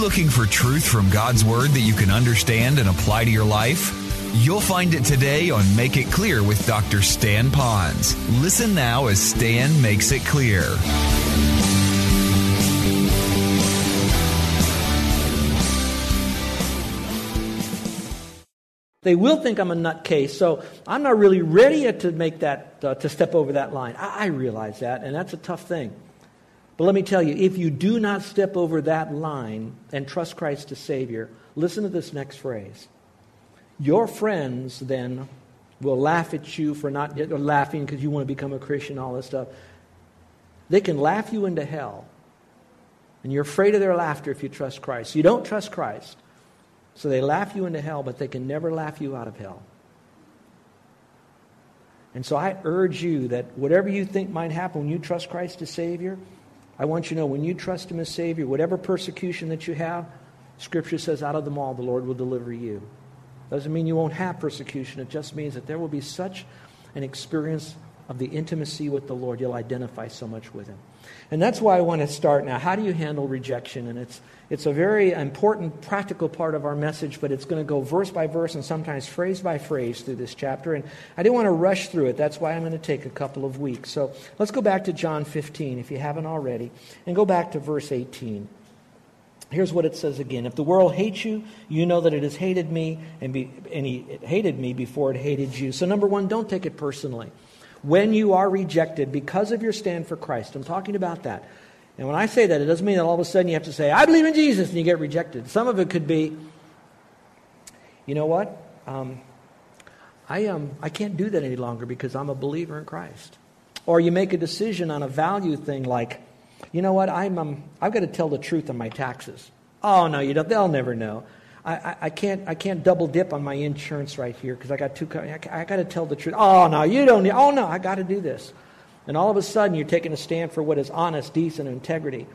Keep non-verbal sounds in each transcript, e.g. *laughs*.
looking for truth from God's Word that you can understand and apply to your life? You'll find it today on Make It Clear with Dr. Stan Ponz. Listen now as Stan makes it clear. They will think I'm a nutcase, so I'm not really ready yet to make that, uh, to step over that line. I, I realize that, and that's a tough thing. But let me tell you, if you do not step over that line and trust Christ as Savior, listen to this next phrase. Your friends then will laugh at you for not laughing because you want to become a Christian, all this stuff. They can laugh you into hell. And you're afraid of their laughter if you trust Christ. You don't trust Christ. So they laugh you into hell, but they can never laugh you out of hell. And so I urge you that whatever you think might happen when you trust Christ as Savior, I want you to know when you trust Him as Savior, whatever persecution that you have, Scripture says, out of them all, the Lord will deliver you. Doesn't mean you won't have persecution. It just means that there will be such an experience of the intimacy with the Lord, you'll identify so much with Him. And that's why I want to start now. How do you handle rejection? And it's, it's a very important, practical part of our message, but it's going to go verse by verse and sometimes phrase by phrase through this chapter. And I didn't want to rush through it. That's why I'm going to take a couple of weeks. So let's go back to John 15, if you haven't already, and go back to verse 18. Here's what it says again. If the world hates you, you know that it has hated me, and, be, and he, it hated me before it hated you. So, number one, don't take it personally when you are rejected because of your stand for Christ. I'm talking about that. And when I say that, it doesn't mean that all of a sudden you have to say, I believe in Jesus, and you get rejected. Some of it could be, you know what? Um, I, um, I can't do that any longer because I'm a believer in Christ. Or you make a decision on a value thing like, you know what? I'm, um, I've got to tell the truth on my taxes. Oh, no, you don't. They'll never know. I, I, can't, I can't double dip on my insurance right here because I got two. I, I got to tell the truth. Oh, no, you don't need. Oh, no, I got to do this. And all of a sudden, you're taking a stand for what is honest, decent, integrity.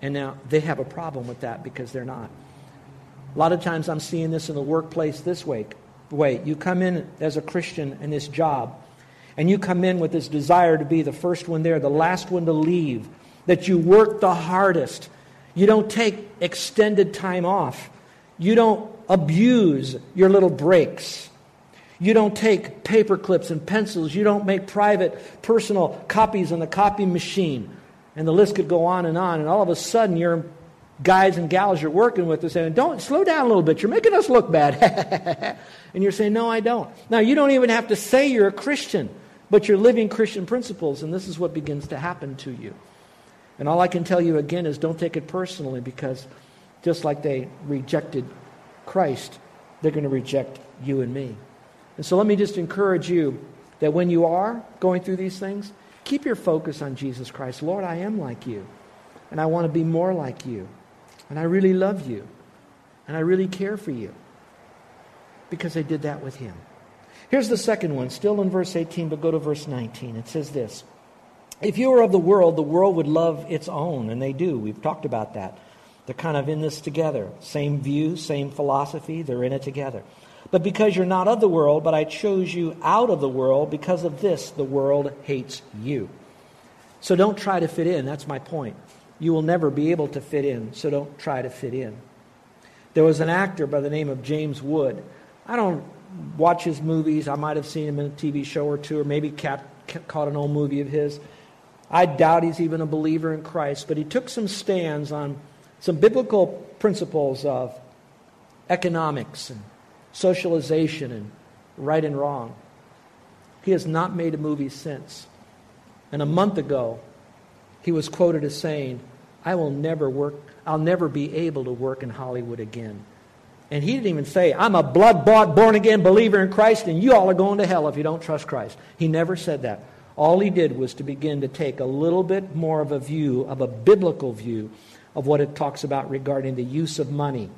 And now they have a problem with that because they're not. A lot of times I'm seeing this in the workplace this way. Wait, you come in as a Christian in this job, and you come in with this desire to be the first one there, the last one to leave, that you work the hardest. You don't take extended time off. You don't abuse your little breaks. You don't take paper clips and pencils. You don't make private, personal copies on the copy machine. And the list could go on and on. And all of a sudden, your guys and gals you're working with are saying, Don't slow down a little bit. You're making us look bad. *laughs* and you're saying, No, I don't. Now, you don't even have to say you're a Christian, but you're living Christian principles. And this is what begins to happen to you. And all I can tell you again is don't take it personally because just like they rejected Christ, they're going to reject you and me. And so let me just encourage you that when you are going through these things, keep your focus on Jesus Christ. Lord, I am like you, and I want to be more like you, and I really love you, and I really care for you because I did that with him. Here's the second one, still in verse 18, but go to verse 19. It says this If you were of the world, the world would love its own, and they do. We've talked about that. They're kind of in this together. Same view, same philosophy, they're in it together. But because you're not of the world, but I chose you out of the world, because of this, the world hates you. So don't try to fit in. That's my point. You will never be able to fit in, so don't try to fit in. There was an actor by the name of James Wood. I don't watch his movies. I might have seen him in a TV show or two, or maybe caught an old movie of his. I doubt he's even a believer in Christ, but he took some stands on some biblical principles of economics and socialization and right and wrong. He has not made a movie since. And a month ago, he was quoted as saying, I will never work, I'll never be able to work in Hollywood again. And he didn't even say, I'm a blood bought, born again believer in Christ, and you all are going to hell if you don't trust Christ. He never said that. All he did was to begin to take a little bit more of a view, of a biblical view, of what it talks about regarding the use of money,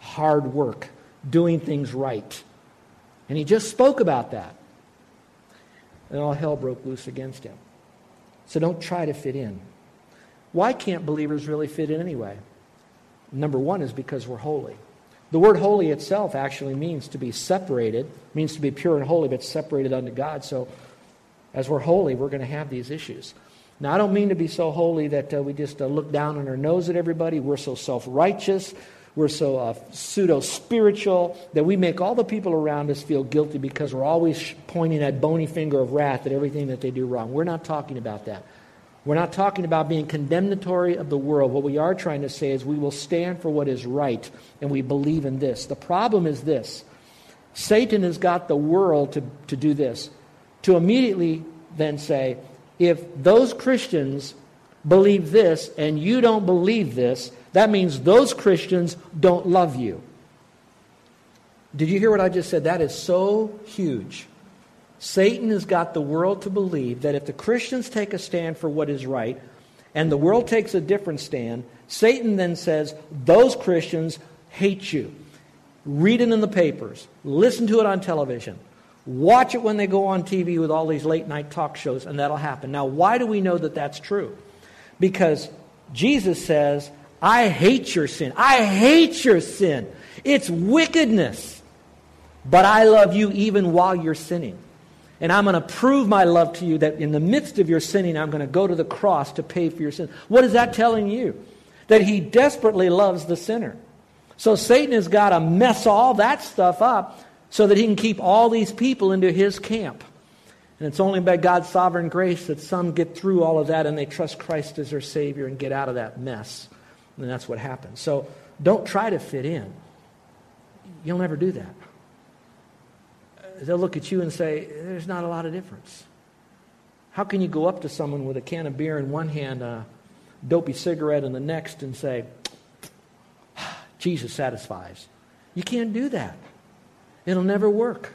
hard work, doing things right. And he just spoke about that. And all hell broke loose against him. So don't try to fit in. Why can't believers really fit in anyway? Number one is because we're holy. The word holy itself actually means to be separated, means to be pure and holy, but separated unto God. So as we're holy, we're going to have these issues. Now, I don't mean to be so holy that uh, we just uh, look down on our nose at everybody. We're so self righteous. We're so uh, pseudo spiritual that we make all the people around us feel guilty because we're always pointing that bony finger of wrath at everything that they do wrong. We're not talking about that. We're not talking about being condemnatory of the world. What we are trying to say is we will stand for what is right and we believe in this. The problem is this Satan has got the world to, to do this, to immediately then say, if those Christians believe this and you don't believe this, that means those Christians don't love you. Did you hear what I just said? That is so huge. Satan has got the world to believe that if the Christians take a stand for what is right and the world takes a different stand, Satan then says, Those Christians hate you. Read it in the papers, listen to it on television, watch it when they go on TV with all these late night talk shows, and that'll happen. Now, why do we know that that's true? Because Jesus says, I hate your sin. I hate your sin. It's wickedness. But I love you even while you're sinning. And I'm going to prove my love to you that in the midst of your sinning, I'm going to go to the cross to pay for your sin. What is that telling you? That he desperately loves the sinner. So Satan has got to mess all that stuff up so that he can keep all these people into his camp. And it's only by God's sovereign grace that some get through all of that and they trust Christ as their Savior and get out of that mess. And that's what happens. So don't try to fit in. You'll never do that they'll look at you and say, There's not a lot of difference. How can you go up to someone with a can of beer in one hand, a dopey cigarette in the next, and say, ah, Jesus satisfies? You can't do that. It'll never work.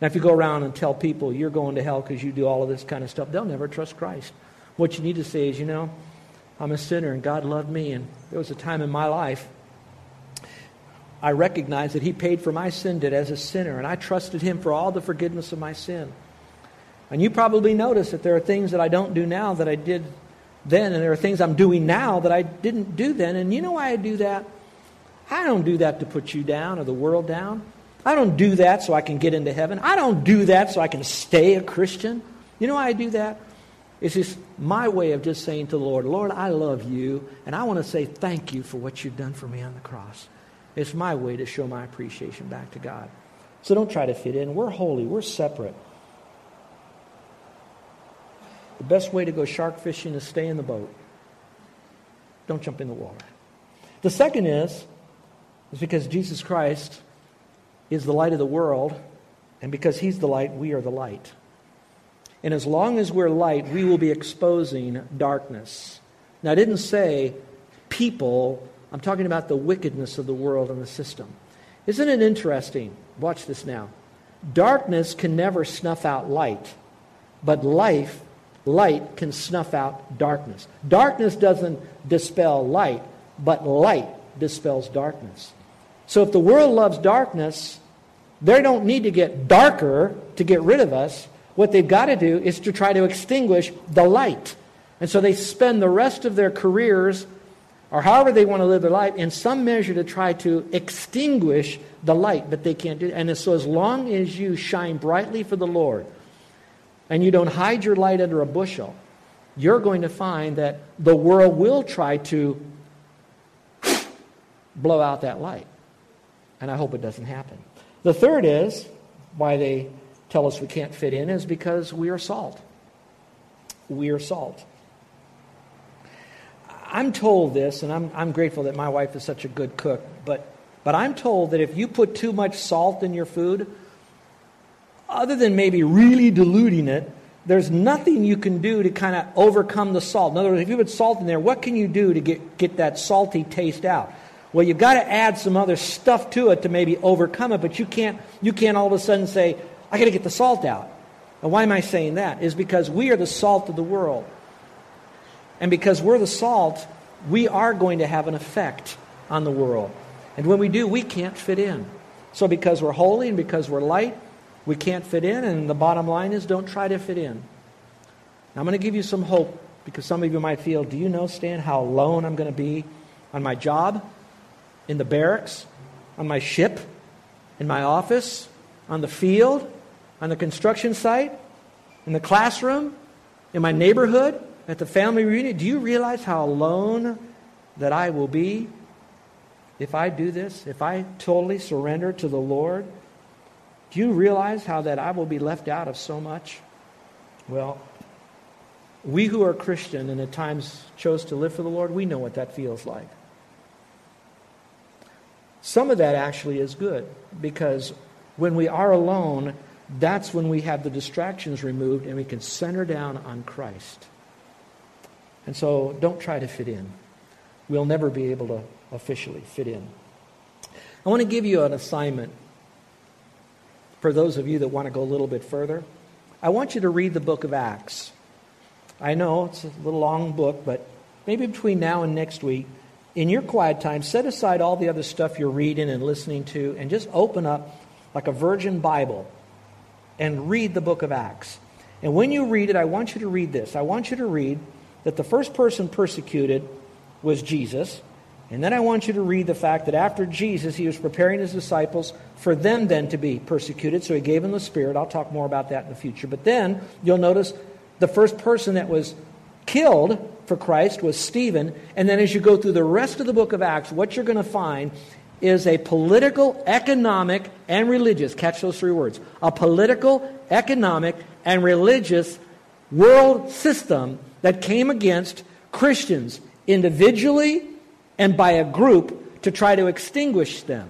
Now, if you go around and tell people you're going to hell because you do all of this kind of stuff, they'll never trust Christ. What you need to say is, you know, I'm a sinner and God loved me, and there was a time in my life I recognized that He paid for my sin debt as a sinner, and I trusted Him for all the forgiveness of my sin. And you probably notice that there are things that I don't do now that I did then, and there are things I'm doing now that I didn't do then. And you know why I do that? I don't do that to put you down or the world down. I don't do that so I can get into heaven. I don't do that so I can stay a Christian. You know why I do that? It's just my way of just saying to the Lord, Lord, I love you, and I want to say thank you for what you've done for me on the cross. It's my way to show my appreciation back to God. So don't try to fit in. We're holy, we're separate. The best way to go shark fishing is stay in the boat. Don't jump in the water. The second is, is because Jesus Christ is the light of the world, and because he's the light, we are the light. And as long as we're light, we will be exposing darkness. Now, I didn't say people I'm talking about the wickedness of the world and the system. Isn't it interesting? Watch this now. Darkness can never snuff out light, but life, light can snuff out darkness. Darkness doesn't dispel light, but light dispels darkness. So if the world loves darkness, they don't need to get darker to get rid of us. What they've got to do is to try to extinguish the light. And so they spend the rest of their careers or however they want to live their life, in some measure to try to extinguish the light, but they can't do it. And so, as long as you shine brightly for the Lord and you don't hide your light under a bushel, you're going to find that the world will try to *sniffs* blow out that light. And I hope it doesn't happen. The third is why they tell us we can't fit in is because we are salt. We are salt. I'm told this, and I'm, I'm grateful that my wife is such a good cook, but, but I'm told that if you put too much salt in your food, other than maybe really diluting it, there's nothing you can do to kind of overcome the salt. In other words, if you put salt in there, what can you do to get, get that salty taste out? Well, you've got to add some other stuff to it to maybe overcome it, but you can't, you can't all of a sudden say, I got to get the salt out. And why am I saying that? Is because we are the salt of the world. And because we're the salt, we are going to have an effect on the world. And when we do, we can't fit in. So because we're holy and because we're light, we can't fit in. And the bottom line is don't try to fit in. Now, I'm going to give you some hope because some of you might feel, do you know, Stan, how alone I'm going to be on my job, in the barracks, on my ship, in my office, on the field, on the construction site, in the classroom, in my neighborhood, at the family reunion. Do you realize how alone that I will be if I do this? If I totally surrender to the Lord? Do you realize how that I will be left out of so much? Well, we who are Christian and at times chose to live for the Lord, we know what that feels like. Some of that actually is good because when we are alone, that's when we have the distractions removed and we can center down on Christ. And so don't try to fit in. We'll never be able to officially fit in. I want to give you an assignment for those of you that want to go a little bit further. I want you to read the book of Acts. I know it's a little long book, but maybe between now and next week, in your quiet time, set aside all the other stuff you're reading and listening to and just open up like a virgin Bible and read the book of Acts. And when you read it, I want you to read this. I want you to read that the first person persecuted was Jesus. And then I want you to read the fact that after Jesus, he was preparing his disciples for them then to be persecuted. So he gave them the Spirit. I'll talk more about that in the future. But then you'll notice the first person that was killed for Christ was Stephen. And then as you go through the rest of the book of Acts, what you're going to find is a political, economic, and religious, catch those three words, a political, economic, and religious world system that came against Christians individually and by a group to try to extinguish them.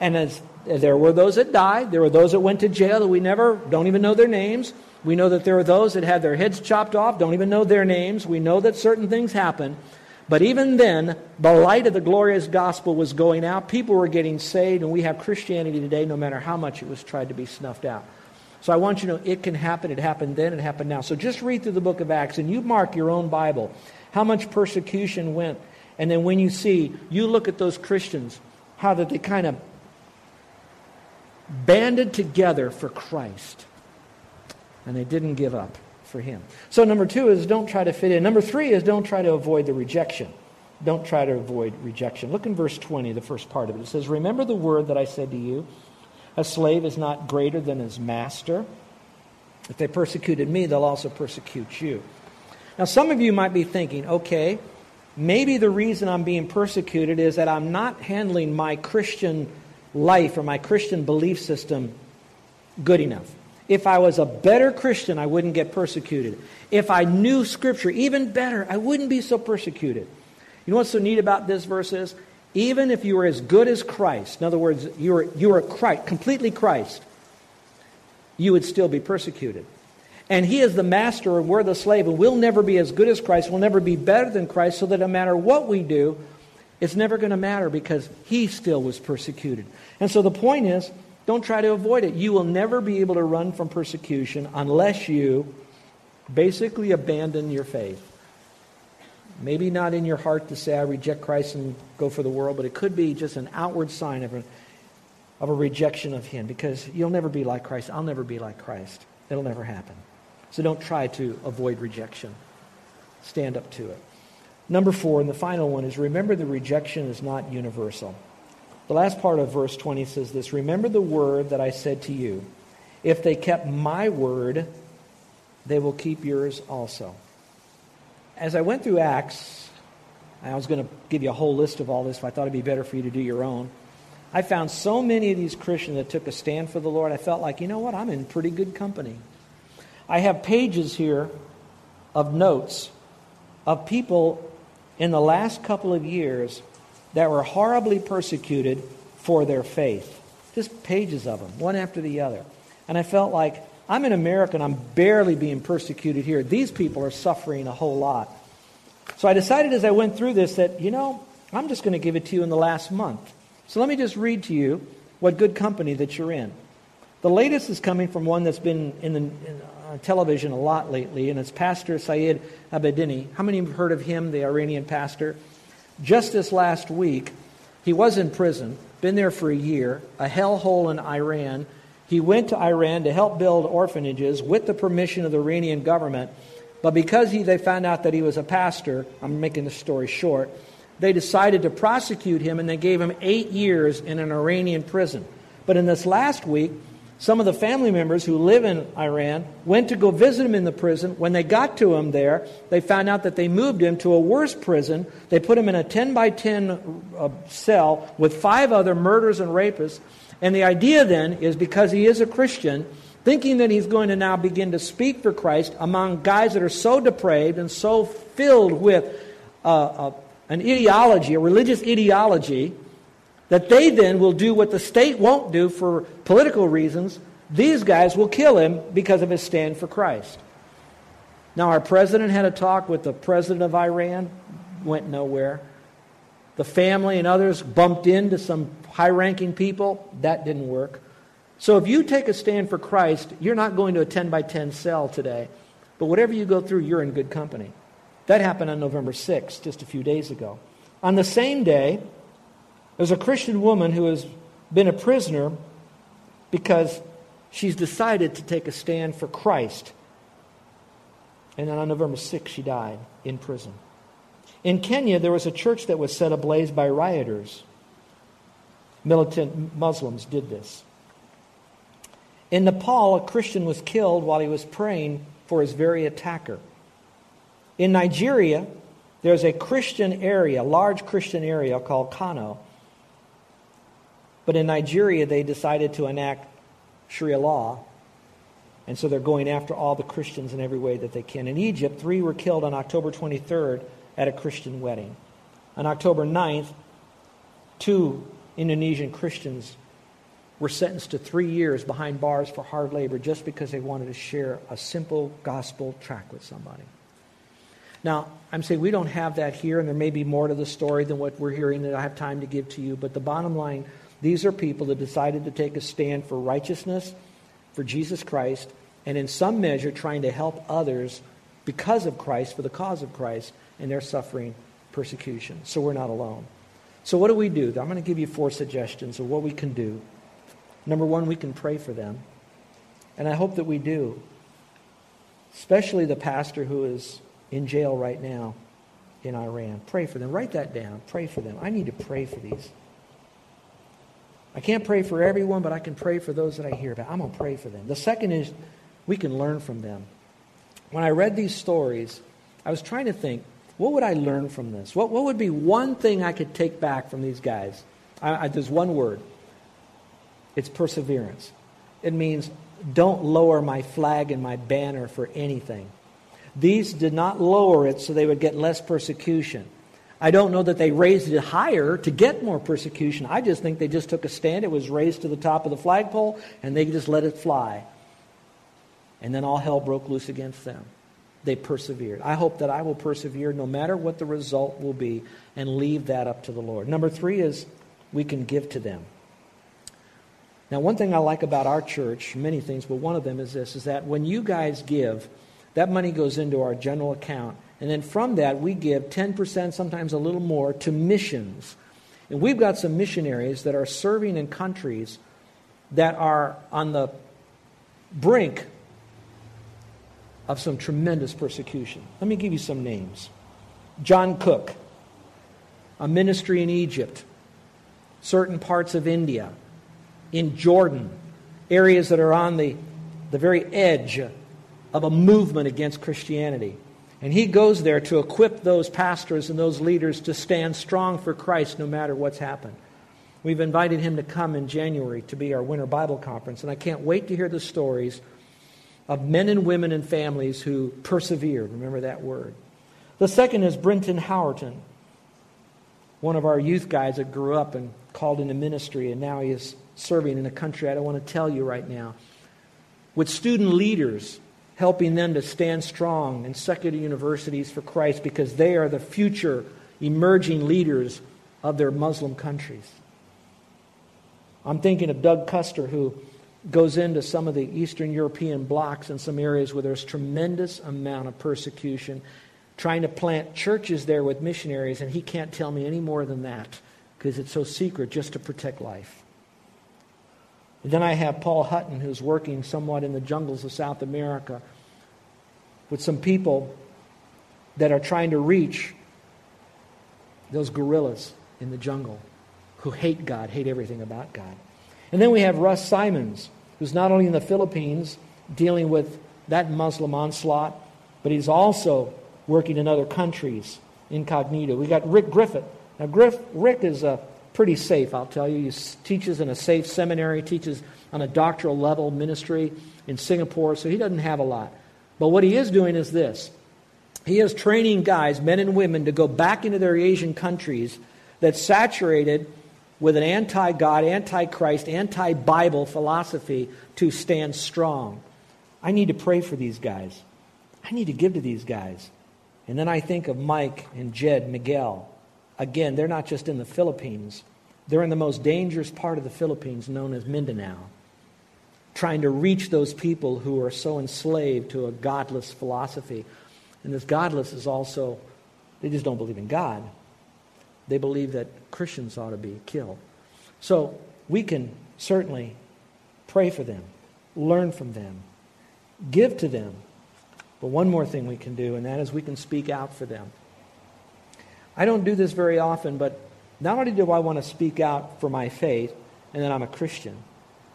And as there were those that died, there were those that went to jail that we never don't even know their names. We know that there are those that had their heads chopped off, don't even know their names. We know that certain things happen. But even then, the light of the glorious gospel was going out. People were getting saved, and we have Christianity today no matter how much it was tried to be snuffed out. So I want you to know it can happen. It happened then, it happened now. So just read through the book of Acts and you mark your own Bible how much persecution went. And then when you see, you look at those Christians, how that they kind of banded together for Christ and they didn't give up for him. So, number two is don't try to fit in. Number three is don't try to avoid the rejection. Don't try to avoid rejection. Look in verse 20, the first part of it. It says, Remember the word that I said to you a slave is not greater than his master. If they persecuted me, they'll also persecute you. Now, some of you might be thinking, okay, maybe the reason I'm being persecuted is that I'm not handling my Christian life or my Christian belief system good enough. If I was a better Christian, I wouldn't get persecuted. If I knew Scripture even better, I wouldn't be so persecuted. You know what's so neat about this verse is? Even if you were as good as Christ, in other words, you were, you were Christ, completely Christ, you would still be persecuted. And he is the master and we're the slave, and we'll never be as good as Christ, we'll never be better than Christ, so that no matter what we do, it's never going to matter because he still was persecuted. And so the point is, don't try to avoid it. You will never be able to run from persecution unless you basically abandon your faith. Maybe not in your heart to say, I reject Christ and go for the world, but it could be just an outward sign of a, of a rejection of Him because you'll never be like Christ. I'll never be like Christ. It'll never happen. So don't try to avoid rejection. Stand up to it. Number four, and the final one is remember the rejection is not universal. The last part of verse 20 says this Remember the word that I said to you. If they kept my word, they will keep yours also as I went through Acts, I was going to give you a whole list of all this, but I thought it'd be better for you to do your own. I found so many of these Christians that took a stand for the Lord, I felt like, you know what, I'm in pretty good company. I have pages here of notes of people in the last couple of years that were horribly persecuted for their faith. Just pages of them, one after the other. And I felt like I'm an American. I'm barely being persecuted here. These people are suffering a whole lot. So I decided as I went through this that, you know, I'm just going to give it to you in the last month. So let me just read to you what good company that you're in. The latest is coming from one that's been in, the, in uh, television a lot lately, and it's Pastor Saeed Abedini. How many have heard of him, the Iranian pastor? Just this last week, he was in prison, been there for a year, a hellhole in Iran. He went to Iran to help build orphanages with the permission of the Iranian government. But because he, they found out that he was a pastor, I'm making the story short, they decided to prosecute him and they gave him eight years in an Iranian prison. But in this last week, some of the family members who live in Iran went to go visit him in the prison. When they got to him there, they found out that they moved him to a worse prison. They put him in a 10 by 10 uh, cell with five other murderers and rapists. And the idea then is because he is a Christian, thinking that he's going to now begin to speak for Christ among guys that are so depraved and so filled with uh, uh, an ideology, a religious ideology, that they then will do what the state won't do for political reasons. These guys will kill him because of his stand for Christ. Now, our president had a talk with the president of Iran, went nowhere. The family and others bumped into some high ranking people, that didn't work. So, if you take a stand for Christ, you're not going to a 10 by 10 cell today. But whatever you go through, you're in good company. That happened on November 6th, just a few days ago. On the same day, there's a Christian woman who has been a prisoner because she's decided to take a stand for Christ. And then on November 6th, she died in prison. In Kenya, there was a church that was set ablaze by rioters. Militant Muslims did this. In Nepal, a Christian was killed while he was praying for his very attacker. In Nigeria, there's a Christian area, a large Christian area called Kano, but in Nigeria, they decided to enact Sharia law. And so they're going after all the Christians in every way that they can. In Egypt, three were killed on October 23rd at a Christian wedding. On October 9th, two Indonesian Christians were sentenced to three years behind bars for hard labor just because they wanted to share a simple gospel track with somebody. Now, I'm saying we don't have that here, and there may be more to the story than what we're hearing that I have time to give to you, but the bottom line these are people that decided to take a stand for righteousness, for Jesus Christ, and in some measure trying to help others because of Christ, for the cause of Christ, and they're suffering persecution. So we're not alone. So, what do we do? I'm going to give you four suggestions of what we can do. Number one, we can pray for them. And I hope that we do. Especially the pastor who is in jail right now in Iran. Pray for them. Write that down. Pray for them. I need to pray for these. I can't pray for everyone, but I can pray for those that I hear about. I'm going to pray for them. The second is we can learn from them. When I read these stories, I was trying to think, what would I learn from this? What, what would be one thing I could take back from these guys? I, I, there's one word it's perseverance. It means don't lower my flag and my banner for anything. These did not lower it so they would get less persecution. I don't know that they raised it higher to get more persecution. I just think they just took a stand. It was raised to the top of the flagpole, and they just let it fly. And then all hell broke loose against them. They persevered. I hope that I will persevere no matter what the result will be and leave that up to the Lord. Number three is we can give to them. Now, one thing I like about our church, many things, but one of them is this, is that when you guys give, that money goes into our general account and then from that, we give 10%, sometimes a little more, to missions. And we've got some missionaries that are serving in countries that are on the brink of some tremendous persecution. Let me give you some names John Cook, a ministry in Egypt, certain parts of India, in Jordan, areas that are on the, the very edge of a movement against Christianity. And he goes there to equip those pastors and those leaders to stand strong for Christ no matter what's happened. We've invited him to come in January to be our winter Bible conference, and I can't wait to hear the stories of men and women and families who persevered. Remember that word. The second is Brenton Howerton, one of our youth guys that grew up and called into ministry, and now he is serving in a country I don't want to tell you right now, with student leaders helping them to stand strong in secular universities for Christ because they are the future emerging leaders of their Muslim countries. I'm thinking of Doug Custer, who goes into some of the Eastern European blocks and some areas where there's tremendous amount of persecution, trying to plant churches there with missionaries, and he can't tell me any more than that because it's so secret just to protect life. And then I have Paul Hutton, who's working somewhat in the jungles of South America with some people that are trying to reach those guerrillas in the jungle who hate God, hate everything about God. And then we have Russ Simons, who's not only in the Philippines dealing with that Muslim onslaught, but he's also working in other countries incognito. We got Rick Griffith. Now, Griff, Rick is a pretty safe, I'll tell you. He teaches in a safe seminary, teaches on a doctoral level ministry in Singapore, so he doesn't have a lot. But what he is doing is this he is training guys, men and women, to go back into their Asian countries that's saturated with an anti God, anti Christ, anti Bible philosophy to stand strong. I need to pray for these guys. I need to give to these guys. And then I think of Mike and Jed Miguel. Again, they're not just in the Philippines, they're in the most dangerous part of the Philippines known as Mindanao, trying to reach those people who are so enslaved to a godless philosophy. And this godless is also, they just don't believe in God. They believe that Christians ought to be killed. So we can certainly pray for them, learn from them, give to them. But one more thing we can do, and that is we can speak out for them. I don't do this very often, but not only do I want to speak out for my faith and that I'm a Christian,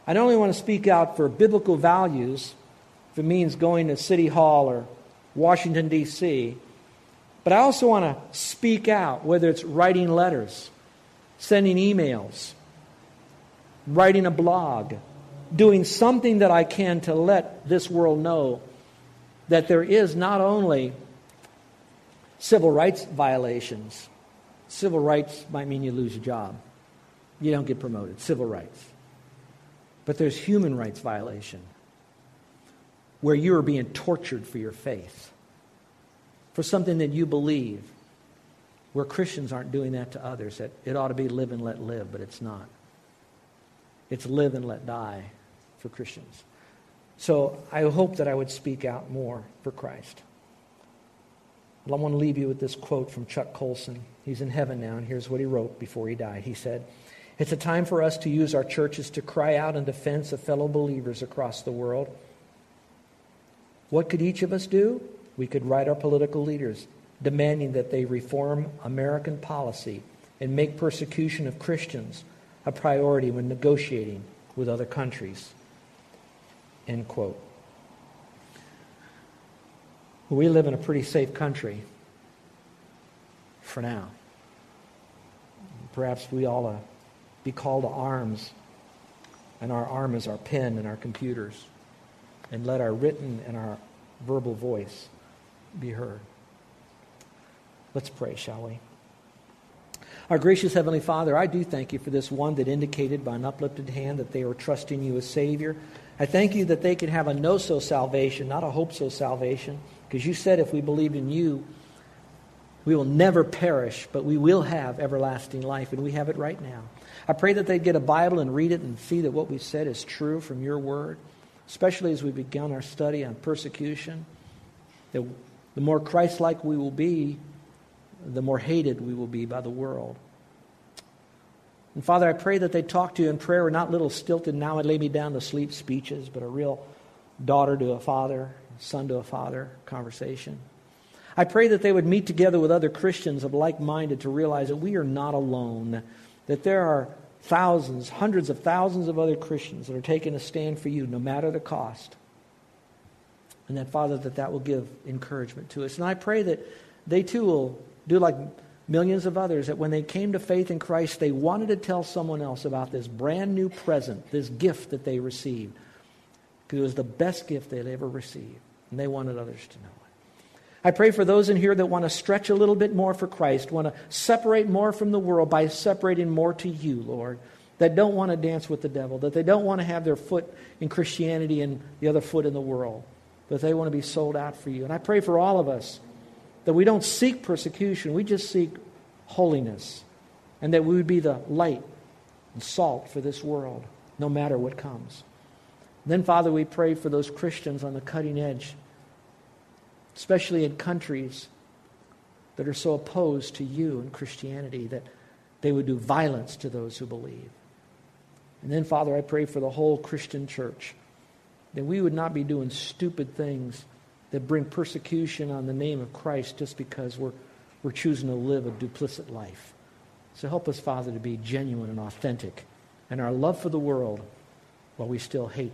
I don't only want to speak out for biblical values, if it means going to City Hall or Washington, D.C., but I also want to speak out, whether it's writing letters, sending emails, writing a blog, doing something that I can to let this world know that there is not only civil rights violations, civil rights might mean you lose your job, you don't get promoted, civil rights. But there's human rights violation where you are being tortured for your faith for something that you believe, where Christians aren't doing that to others. That it ought to be live and let live, but it's not. It's live and let die for Christians. So I hope that I would speak out more for Christ. I want to leave you with this quote from Chuck Colson. He's in heaven now, and here's what he wrote before he died. He said, It's a time for us to use our churches to cry out in defense of fellow believers across the world. What could each of us do? we could write our political leaders demanding that they reform American policy and make persecution of Christians a priority when negotiating with other countries. End quote. We live in a pretty safe country for now. Perhaps we all to be called to arms, and our arm is our pen and our computers, and let our written and our verbal voice be heard. Let's pray, shall we? Our gracious Heavenly Father, I do thank you for this one that indicated by an uplifted hand that they are trusting you as Savior. I thank you that they can have a no so salvation, not a hope so salvation, because you said if we believed in you, we will never perish, but we will have everlasting life, and we have it right now. I pray that they'd get a Bible and read it and see that what we said is true from your word, especially as we begun our study on persecution. That the more Christ like we will be, the more hated we will be by the world. And Father, I pray that they talk to you in prayer, and not little stilted, now I lay me down to sleep speeches, but a real daughter to a father, son to a father conversation. I pray that they would meet together with other Christians of like minded to realize that we are not alone, that there are thousands, hundreds of thousands of other Christians that are taking a stand for you no matter the cost. And that, Father, that that will give encouragement to us. And I pray that they too will do like millions of others, that when they came to faith in Christ, they wanted to tell someone else about this brand new present, this gift that they received. Because it was the best gift they'd ever received. And they wanted others to know it. I pray for those in here that want to stretch a little bit more for Christ, want to separate more from the world by separating more to you, Lord. That don't want to dance with the devil, that they don't want to have their foot in Christianity and the other foot in the world but they want to be sold out for you. And I pray for all of us that we don't seek persecution, we just seek holiness, and that we would be the light and salt for this world, no matter what comes. Then, Father, we pray for those Christians on the cutting edge, especially in countries that are so opposed to you and Christianity that they would do violence to those who believe. And then, Father, I pray for the whole Christian church that we would not be doing stupid things that bring persecution on the name of Christ just because we're, we're choosing to live a duplicit life. So help us, Father, to be genuine and authentic in our love for the world while we still hate